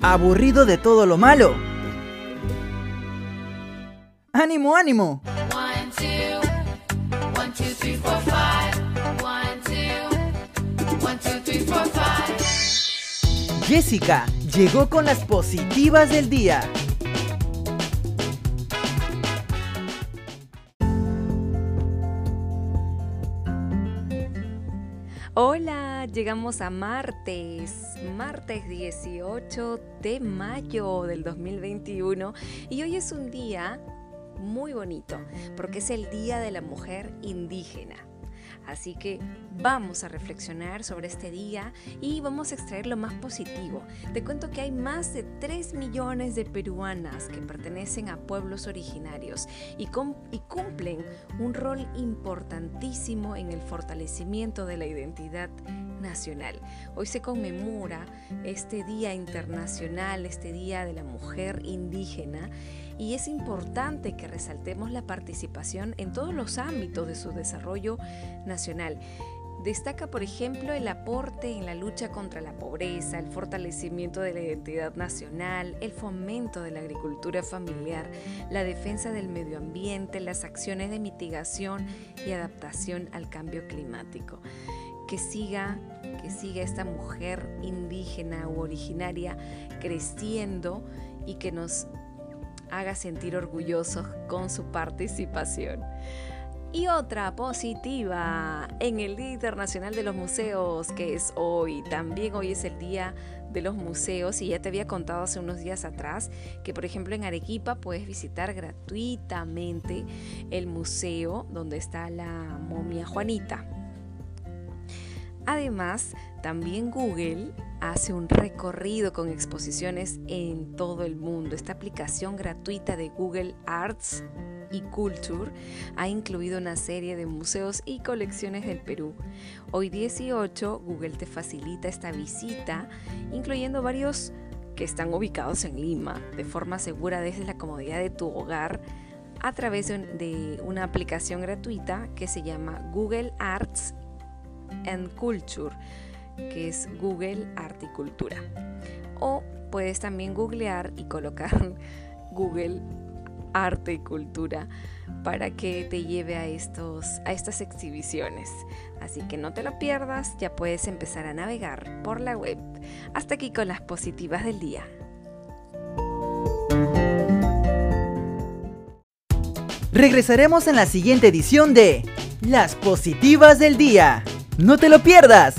¿Aburrido de todo lo malo? ¡Ánimo, ánimo! Jessica llegó con las positivas del día. Hola, llegamos a martes, martes 18 de mayo del 2021 y hoy es un día muy bonito porque es el Día de la Mujer Indígena. Así que vamos a reflexionar sobre este día y vamos a extraer lo más positivo. Te cuento que hay más de 3 millones de peruanas que pertenecen a pueblos originarios y, cumplen un rol importantísimo en el fortalecimiento de la identidad nacional. Hoy se conmemora este Día Internacional, este Día de la Mujer Indígena y es importante que resaltemos la participación en todos los ámbitos de su desarrollo nacional. Destaca, por ejemplo, el aporte en la lucha contra la pobreza, el fortalecimiento de la identidad nacional, el fomento de la agricultura familiar, la defensa del medio ambiente, las acciones de mitigación y adaptación al cambio climático. Que siga, que siga esta mujer indígena u originaria creciendo y que nos haga sentir orgullosos con su participación. Y otra positiva en el Día Internacional de los Museos, que es hoy. También hoy es el Día de los Museos y ya te había contado hace unos días atrás que por ejemplo en Arequipa puedes visitar gratuitamente el museo donde está la momia Juanita. Además, también Google hace un recorrido con exposiciones en todo el mundo. Esta aplicación gratuita de Google Arts y Culture ha incluido una serie de museos y colecciones del Perú. Hoy 18 Google te facilita esta visita, incluyendo varios que están ubicados en Lima, de forma segura desde la comodidad de tu hogar a través de una aplicación gratuita que se llama Google Arts and Culture que es Google Arte y Cultura. O puedes también googlear y colocar Google Arte y Cultura para que te lleve a, estos, a estas exhibiciones. Así que no te lo pierdas, ya puedes empezar a navegar por la web. Hasta aquí con las positivas del día. Regresaremos en la siguiente edición de Las positivas del día. No te lo pierdas.